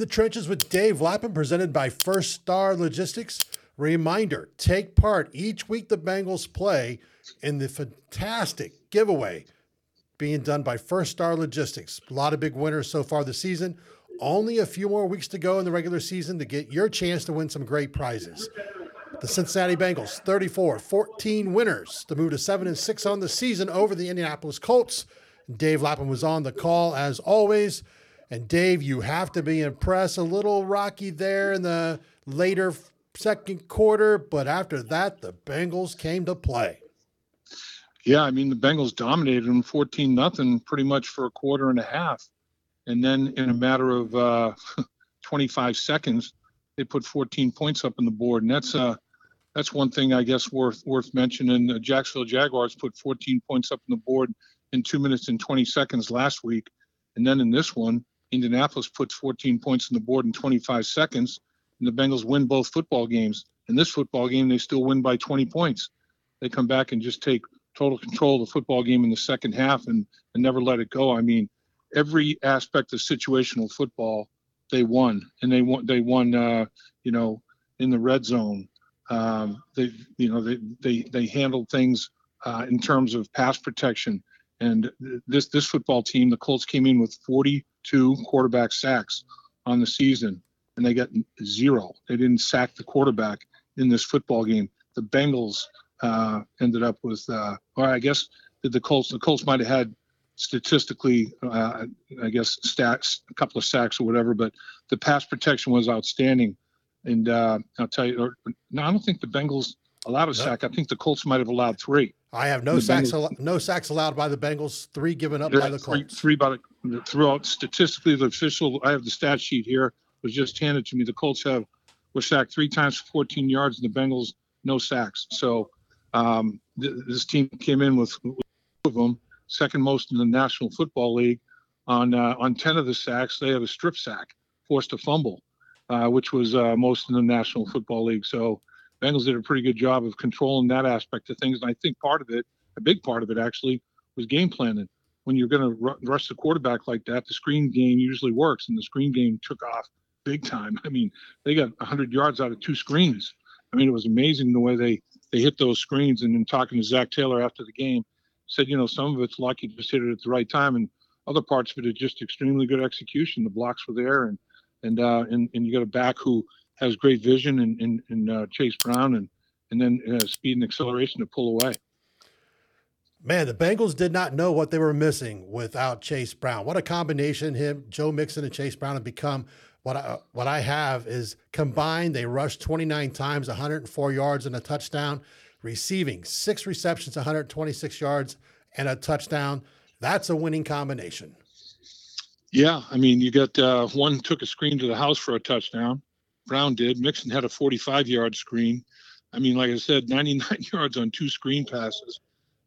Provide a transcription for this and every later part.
the Trenches with Dave Lapham, presented by First Star Logistics. Reminder take part each week the Bengals play in the fantastic giveaway being done by First Star Logistics. A lot of big winners so far this season. Only a few more weeks to go in the regular season to get your chance to win some great prizes. The Cincinnati Bengals, 34 14 winners to move to 7 and 6 on the season over the Indianapolis Colts. Dave Lapham was on the call as always. And Dave, you have to be impressed. A little rocky there in the later second quarter, but after that, the Bengals came to play. Yeah, I mean the Bengals dominated them 14 nothing pretty much for a quarter and a half, and then in a matter of uh, 25 seconds, they put 14 points up on the board, and that's uh that's one thing I guess worth worth mentioning. The Jacksonville Jaguars put 14 points up on the board in two minutes and 20 seconds last week, and then in this one, Indianapolis puts 14 points on the board in 25 seconds, and the Bengals win both football games. In this football game, they still win by 20 points. They come back and just take total control of the football game in the second half and, and never let it go. I mean, every aspect of situational football, they won, and they won. They won, uh, you know, in the red zone. Um, they, you know, they they they handled things uh, in terms of pass protection. And this this football team, the Colts came in with 42 quarterback sacks on the season, and they got zero. They didn't sack the quarterback in this football game. The Bengals uh, ended up with, uh, or I guess the Colts. The Colts might have had statistically, uh, I guess, stats, a couple of sacks or whatever, but the pass protection was outstanding. And uh, I'll tell you, or, no, I don't think the Bengals allowed a sack. I think the Colts might have allowed three. I have no sacks, al- no sacks allowed by the Bengals. Three given up by the three, Colts. three by the, throughout statistically, the official, I have the stat sheet here, was just handed to me. The Colts have, were sacked three times for 14 yards and the Bengals, no sacks. So um, th- this team came in with, with two of them, second most in the National Football League. On, uh, on 10 of the sacks, they had a strip sack, forced a fumble, uh, which was uh, most in the National Football League. So Bengals did a pretty good job of controlling that aspect of things. And I think part of it, a big part of it actually, was game planning. When you're going to r- rush the quarterback like that, the screen game usually works, and the screen game took off big time. I mean, they got 100 yards out of two screens. I mean, it was amazing the way they they hit those screens. And then talking to Zac Taylor after the game, said, you know, some of it's lucky just hit it at the right time, and other parts of it is just extremely good execution. The blocks were there, and and uh, and, and you got a back who has great vision and and, and uh, Chase Brown, and and then uh, speed and acceleration to pull away. Man, the Bengals did not know what they were missing without Chase Brown. What a combination him, Joe Mixon, and Chase Brown have become. What I, what I have is combined, they rushed 29 times, 104 yards and a touchdown, receiving six receptions, 126 yards and a touchdown. That's a winning combination. Yeah, I mean, you got uh, one took a screen to the house for a touchdown. Brown did. Mixon had a 45 yard screen. I mean, like I said, 99 yards on two screen passes.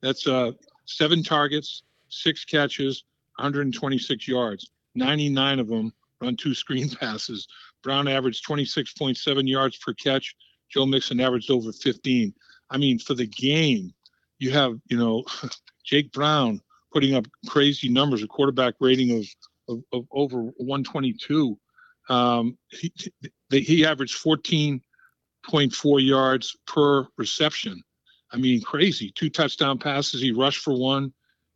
That's uh, seven targets, six catches, 126 yards. 99 of them on two screen passes. Brown averaged 26.7 yards per catch. Joe Mixon averaged over 15. I mean, for the game, you have, you know, Jake Brown putting up crazy numbers, a quarterback rating of, of, of over 122. Um, he, he averaged 14.4 yards per reception. I mean, crazy. Two touchdown passes. He rushed for one.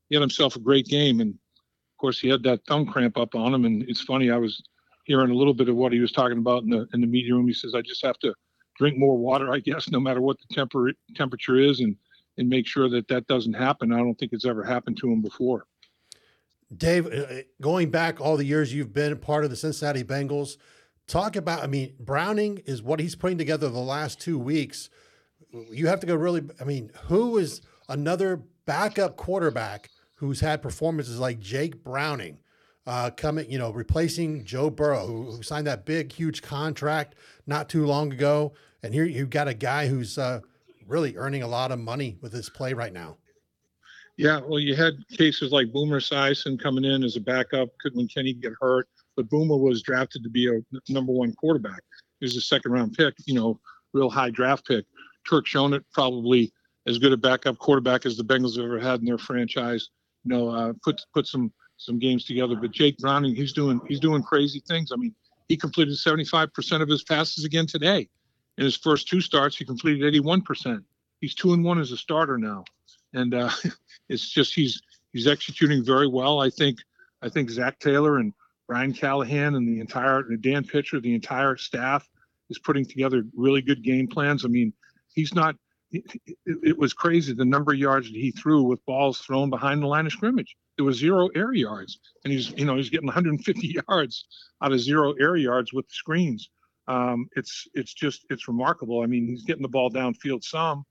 He had himself a great game. And of course, he had that thumb cramp up on him. And it's funny, I was hearing a little bit of what he was talking about in the in the media room. He says, I just have to drink more water, I guess, no matter what the temper temperature is, and and make sure that that doesn't happen. I don't think it's ever happened to him before. Dave, uh, going back all the years you've been part of the Cincinnati Bengals, talk about, I mean, Browning is what he's putting together the last two weeks. You have to go really, I mean, who is another backup quarterback who's had performances like Jake Browning uh, coming, you know, replacing Joe Burrow, who, who signed that big, huge contract not too long ago. And here you've got a guy who's uh, really earning a lot of money with his play right now. Yeah, well, you had cases like Boomer Esiason coming in as a backup could when Kenny get hurt, but Boomer was drafted to be a number one quarterback. He was a second round pick, you know, real high draft pick. Turk Schonert probably as good a backup quarterback as the Bengals have ever had in their franchise. You know, uh, put put some some games together. But Jake Browning, he's doing he's doing crazy things. I mean, he completed 75% of his passes again today. In his first two starts, he completed 81%. He's two and one as a starter now, and uh, it's just he's he's executing very well. I think I think Zac Taylor and Brian Callahan and the entire Dan Pitcher, the entire staff is putting together really good game plans. I mean, he's not. It, it was crazy the number of yards that he threw with balls thrown behind the line of scrimmage. There was zero air yards, and he's you know he's getting 150 yards out of zero air yards with screens. Um, it's it's just it's remarkable. I mean, he's getting the ball downfield some,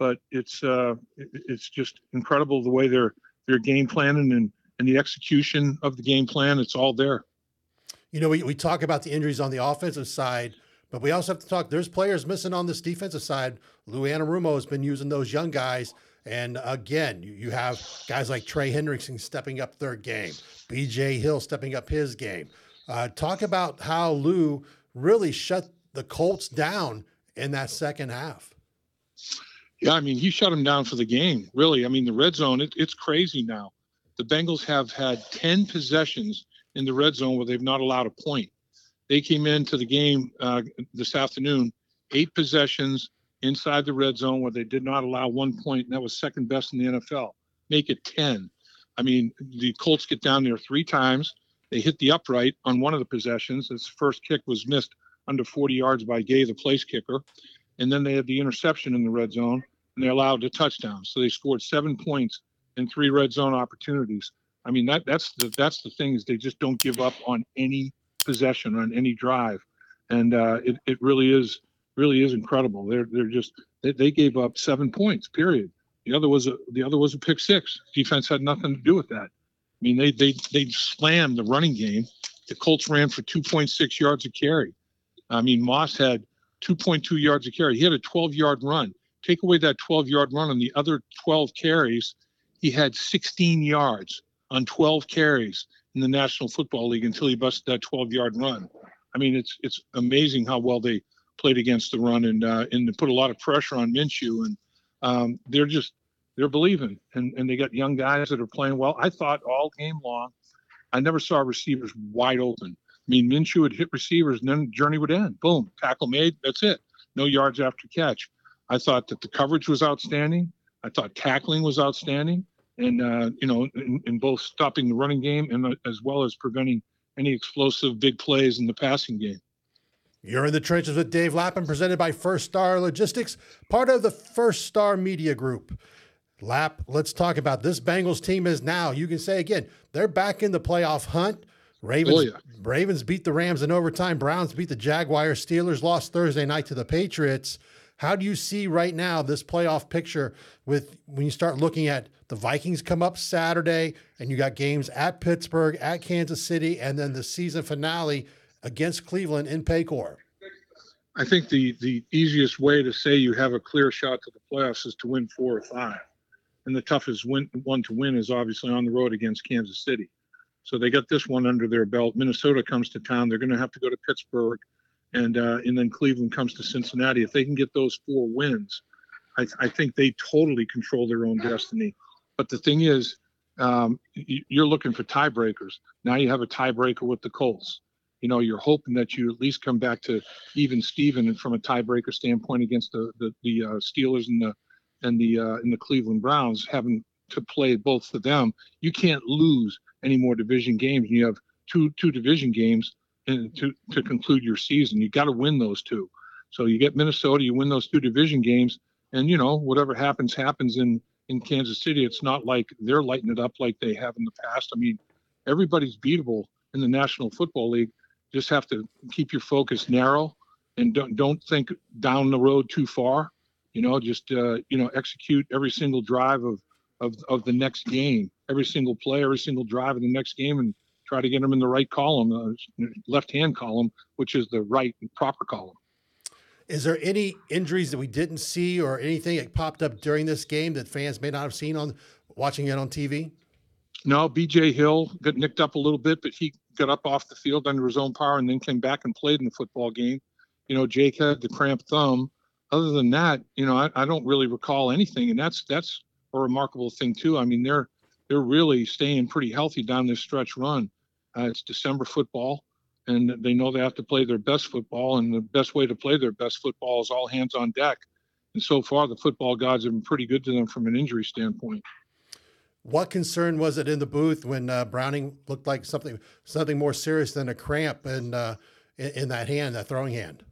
but it's uh, it's just incredible the way they're they're game planning and and the execution of the game plan. It's all there. You know, we, we talk about the injuries on the offensive side, but we also have to talk. There's players missing on this defensive side. Lou Anarumo has been using those young guys. And again, you, you have guys like Trey Hendrickson stepping up their game, BJ Hill stepping up his game. Uh, talk about how Lou really shut the Colts down in that second half. Yeah, I mean, he shut him down for the game, really. I mean, the red zone, it, it's crazy now the Bengals have had 10 possessions in the red zone where they've not allowed a point. They came into the game uh, this afternoon, eight possessions inside the red zone where they did not allow one point, and that was second best in the NFL. Make it 10. I mean, the Colts get down there three times. They hit the upright on one of the possessions. His first kick was missed under 40 yards by Gay, the place kicker. And then they had the interception in the red zone, and they allowed a touchdown. So they scored seven points and three red zone opportunities. I mean that that's the that's the thing is they just don't give up on any possession on any drive, and uh, it it really is really is incredible. They're they're just they, they gave up seven points. Period. The other was a the other was a pick six. Defense had nothing to do with that. I mean they they they slammed the running game. The Colts ran for 2.6 yards a carry. I mean Moss had 2.2 yards a carry. He had a 12 yard run. Take away that 12 yard run on the other 12 carries, he had 16 yards on 12 carries in the National Football League until he busted that 12 yard run. I mean, it's it's amazing how well they played against the run and uh, and put a lot of pressure on Minshew and um, they're just they're believing and and they got young guys that are playing well. I thought all game long, I never saw receivers wide open. I mean, Minshew would hit receivers and then the journey would end. Boom, tackle made. That's it. No yards after catch. I thought that the coverage was outstanding. I thought tackling was outstanding and uh, you know, in, in, both stopping the running game and uh, as well as preventing any explosive big plays in the passing game. You're in the trenches with Dave Lapham, presented by First Star Logistics, part of the First Star Media Group. Lap, let's talk about this Bengals team is now. You can say again, they're back in the playoff hunt. Ravens, oh, yeah. Ravens beat the Rams in overtime. Browns beat the Jaguars. Steelers lost Thursday night to the Patriots. How do you see right now this playoff picture with when you start looking at the Vikings come up Saturday and you got games at Pittsburgh, at Kansas City, and then the season finale against Cleveland in Paycor? I think the the easiest way to say you have a clear shot to the playoffs is to win four or five, and the toughest win, one to win is obviously on the road against Kansas City. So they got this one under their belt. Minnesota comes to town. They're going to have to go to Pittsburgh and uh, and then Cleveland comes to Cincinnati. If they can get those four wins, I, I think they totally control their own destiny. But the thing is, um, you're looking for tiebreakers. Now you have a tiebreaker with the Colts. You know, you're hoping that you at least come back to even Steven and from a tiebreaker standpoint against the the, the uh, Steelers and the and the uh, and the Cleveland Browns, having to play both of them. You can't lose any more division games. You have two two division games to to conclude your season. You got to win those two. So you get Minnesota, you win those two division games, and you know whatever happens happens in in Kansas City. It's not like they're lighting it up like they have in the past. I mean, everybody's beatable in the National Football League. Just have to keep your focus narrow and don't don't think down the road too far. You know, just uh, you know execute every single drive of of of the next game, every single play, every single drive of the next game, and try to get them in the right column, uh, left hand column, which is the right proper column. Is there any injuries that we didn't see or anything that popped up during this game that fans may not have seen on watching it on TV? No, BJ Hill got nicked up a little bit, but he got up off the field under his own power and then came back and played in the football game. You know, Jake had the cramped thumb. Other than that, you know, I, I don't really recall anything, and that's that's a remarkable thing too. I mean, they're they're really staying pretty healthy down this stretch run. Uh, it's December football, and they know they have to play their best football, and the best way to play their best football is all hands on deck. And so far, the football gods have been pretty good to them from an injury standpoint. What concern was it in the booth when uh, Browning looked like something something more serious than a cramp in, uh, in, that hand, that throwing hand?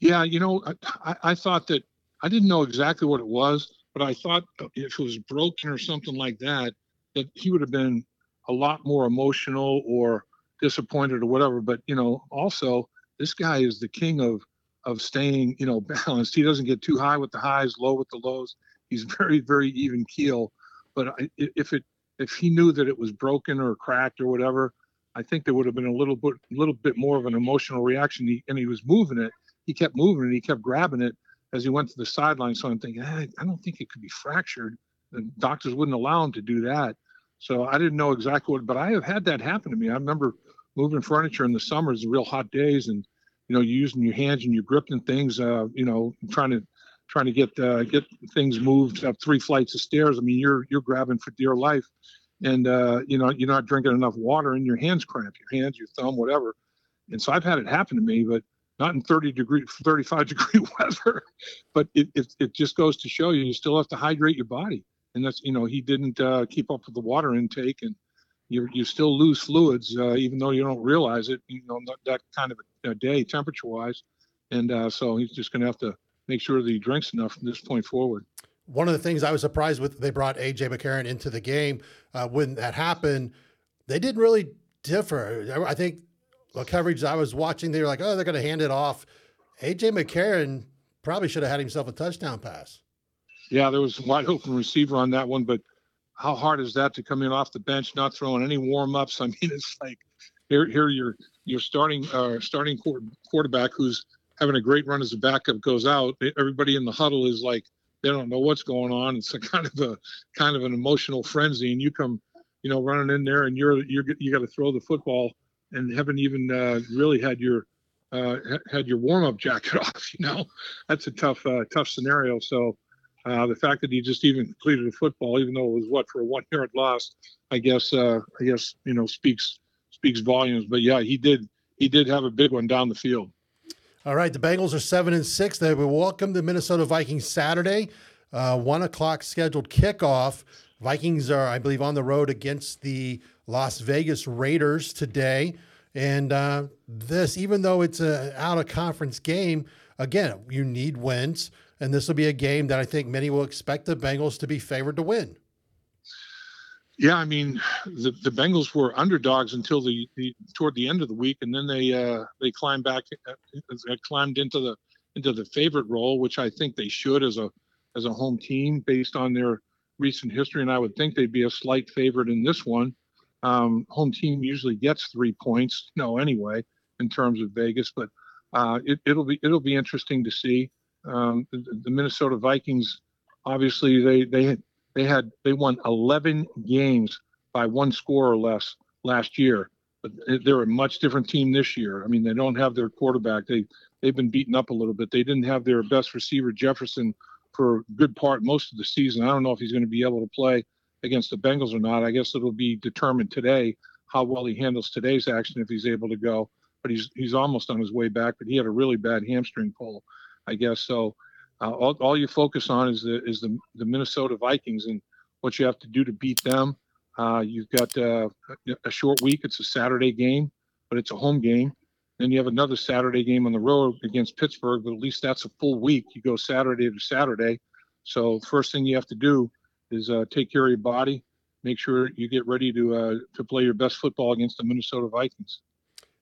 Yeah, you know, I, I thought that I didn't know exactly what it was, but I thought if it was broken or something like that, that he would have been a lot more emotional or disappointed or whatever. But you know, also this guy is the king of of staying, you know, balanced. He doesn't get too high with the highs, low with the lows. He's very, very even keel. But if it if he knew that it was broken or cracked or whatever, I think there would have been a little bit little bit more of an emotional reaction. He, and he was moving it. He kept moving it. He kept grabbing it as he went to the sideline. So I'm thinking, hey, I don't think it could be fractured. The doctors wouldn't allow him to do that. So I didn't know exactly what, but I have had that happen to me. I remember moving furniture in the summers, real hot days, and you know, you're using your hands and you're gripping things, uh, you know, trying to trying to get uh, get things moved up three flights of stairs. I mean, you're you're grabbing for dear life, and uh, you know you're not drinking enough water, and your hands cramp, your hands, your thumb, whatever. And so I've had it happen to me, but not in 30 degree, 35 degree weather. But it, it it just goes to show you, you still have to hydrate your body, and that's you know he didn't uh, keep up with the water intake, and you you still lose fluids uh, even though you don't realize it. You know that kind of a day temperature wise, and uh, so he's just going to have to make sure that he drinks enough from this point forward. One of the things I was surprised with, they brought AJ McCarron into the game. Uh, when that happened, they didn't really differ. I think the coverage I was watching, they were like, oh, they're going to hand it off. AJ McCarron probably should have had himself a touchdown pass. Yeah, there was a wide open receiver on that one, but how hard is that to come in off the bench, not throwing any warm ups? I mean, it's like here, here you're you're starting uh, starting quarterback who's having a great run as a backup goes out, everybody in the huddle is like they don't know what's going on. It's a kind of a kind of an emotional frenzy, and you come, you know, running in there, and you're you're you got to throw the football, and haven't even uh, really had your uh, had your warm up jacket off. You know, that's a tough uh, tough scenario. So. Uh, the fact that he just even completed a football, even though it was what for a one-yard loss, I guess uh, I guess you know speaks speaks volumes. But yeah, he did he did have a big one down the field. All right, the Bengals are seven and six. They will welcome the Minnesota Vikings Saturday, uh, one o'clock scheduled kickoff. Vikings are, I believe, on the road against the Las Vegas Raiders today. And uh, this, even though it's a out of conference game, again, you need wins, and this will be a game that I think many will expect the Bengals to be favored to win. Yeah, I mean, the, the Bengals were underdogs until the, the toward the end of the week, and then they uh, they climbed back, uh, climbed into the into the favorite role, which I think they should as a as a home team based on their recent history, and I would think they'd be a slight favorite in this one. Um, home team usually gets three points, no, anyway, in terms of Vegas, but uh, it, will be it'll be interesting to see. Um, the, Minnesota Vikings, obviously, they they they had they won 11 games by one score or less last year, but they're a much different team this year. I mean, they don't have their quarterback. They they've been beaten up a little bit. They didn't have their best receiver Jefferson for a good part most of the season. I don't know if he's going to be able to play against the Bengals or not. I guess it'll be determined today how well he handles today's action if he's able to go. But he's he's almost on his way back. But he had a really bad hamstring pull, I guess. So uh, all, all you focus on is the is the, the Minnesota Vikings and what you have to do to beat them. Uh, you've got uh, a short week. It's a Saturday game, but it's a home game. Then you have another Saturday game on the road against Pittsburgh, but at least that's a full week. You go Saturday to Saturday. So first thing you have to do is uh, take care of your body, make sure you get ready to uh, to play your best football against the Minnesota Vikings.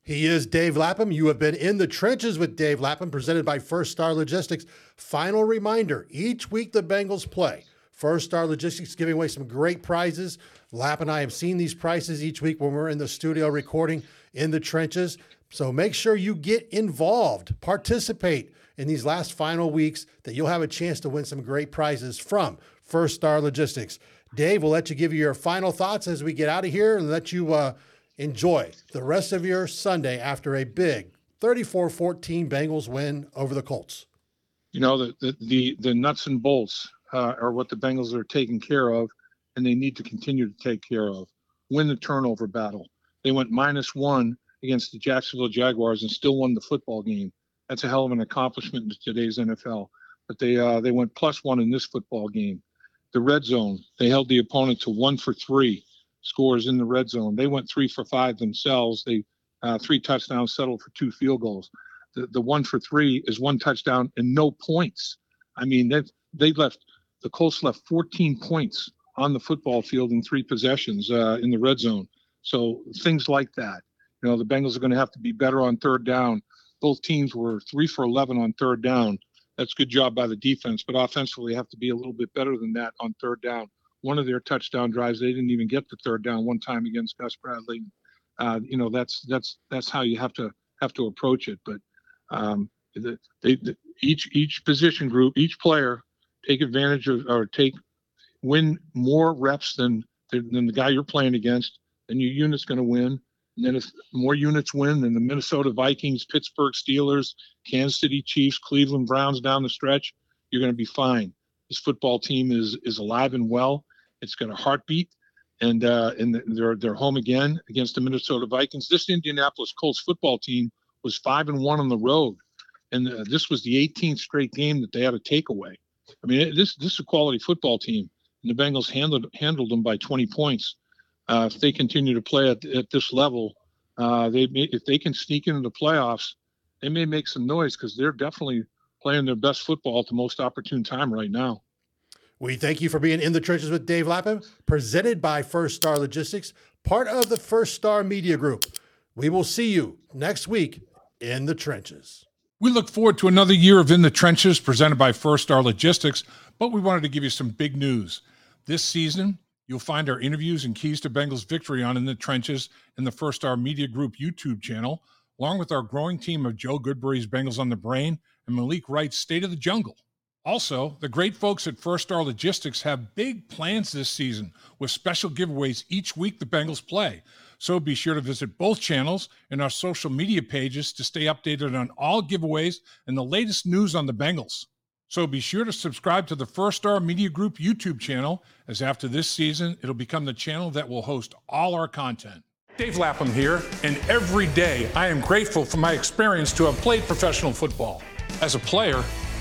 He is Dave Lapham. You have been in the trenches with Dave Lapham, presented by First Star Logistics. Final reminder each week the Bengals play. First Star Logistics giving away some great prizes. Lap and I have seen these prices each week when we're in the studio recording in the trenches. So make sure you get involved, participate in these last final weeks that you'll have a chance to win some great prizes from First Star Logistics. Dave, we'll let you give you your final thoughts as we get out of here and let you uh, Enjoy the rest of your Sunday after a big 34 14 Bengals win over the Colts. You know, the, the, the, the nuts and bolts uh, are what the Bengals are taking care of, and they need to continue to take care of. Win the turnover battle. They went minus one against the Jacksonville Jaguars and still won the football game. That's a hell of an accomplishment in today's NFL. But they uh, they went plus one in this football game. The red zone, they held the opponent to one for three scores in the red zone. They went three for five themselves. They uh, three touchdowns, settled for two field goals. The, the one for three is one touchdown and no points. I mean, they they left the Colts left 14 points on the football field in three possessions uh, in the red zone. So things like that. You know, the Bengals are going to have to be better on third down. Both teams were three for 11 on third down. That's good job by the defense, but offensively have to be a little bit better than that on third down. One of their touchdown drives, they didn't even get the third down one time against Gus Bradley. Uh, you know, that's that's that's how you have to have to approach it. But um, the, they, the, each each position group, each player, take advantage of or take win more reps than than the guy you're playing against, then your unit's going to win. And then if more units win, then the Minnesota Vikings, Pittsburgh Steelers, Kansas City Chiefs, Cleveland Browns down the stretch, you're going to be fine. This football team is is alive and well. It's to heartbeat, and uh, and they're they're home again against the Minnesota Vikings. This Indianapolis Colts football team was five and one on the road, and uh, this was the 18th straight game that they had a takeaway. I mean, this this is a quality football team, and the Bengals handled handled them by 20 points. Uh, if they continue to play at, at this level, uh, they may, if they can sneak into the playoffs, they may make some noise because they're definitely playing their best football at the most opportune time right now. We thank you for being in the trenches with Dave Lapham, presented by First Star Logistics, part of the First Star Media Group. We will see you next week in the trenches. We look forward to another year of In the Trenches presented by First Star Logistics, but we wanted to give you some big news. This season, you'll find our interviews and keys to Bengals victory on In the Trenches in the First Star Media Group YouTube channel, along with our growing team of Joe Goodberry's Bengals on the Brain and Malik Wright's State of the Jungle. Also, the great folks at First Star Logistics have big plans this season with special giveaways each week the Bengals play. So be sure to visit both channels and our social media pages to stay updated on all giveaways and the latest news on the Bengals. So be sure to subscribe to the First Star Media Group YouTube channel, as after this season, it'll become the channel that will host all our content. Dave Lapham here, and every day I am grateful for my experience to have played professional football. As a player,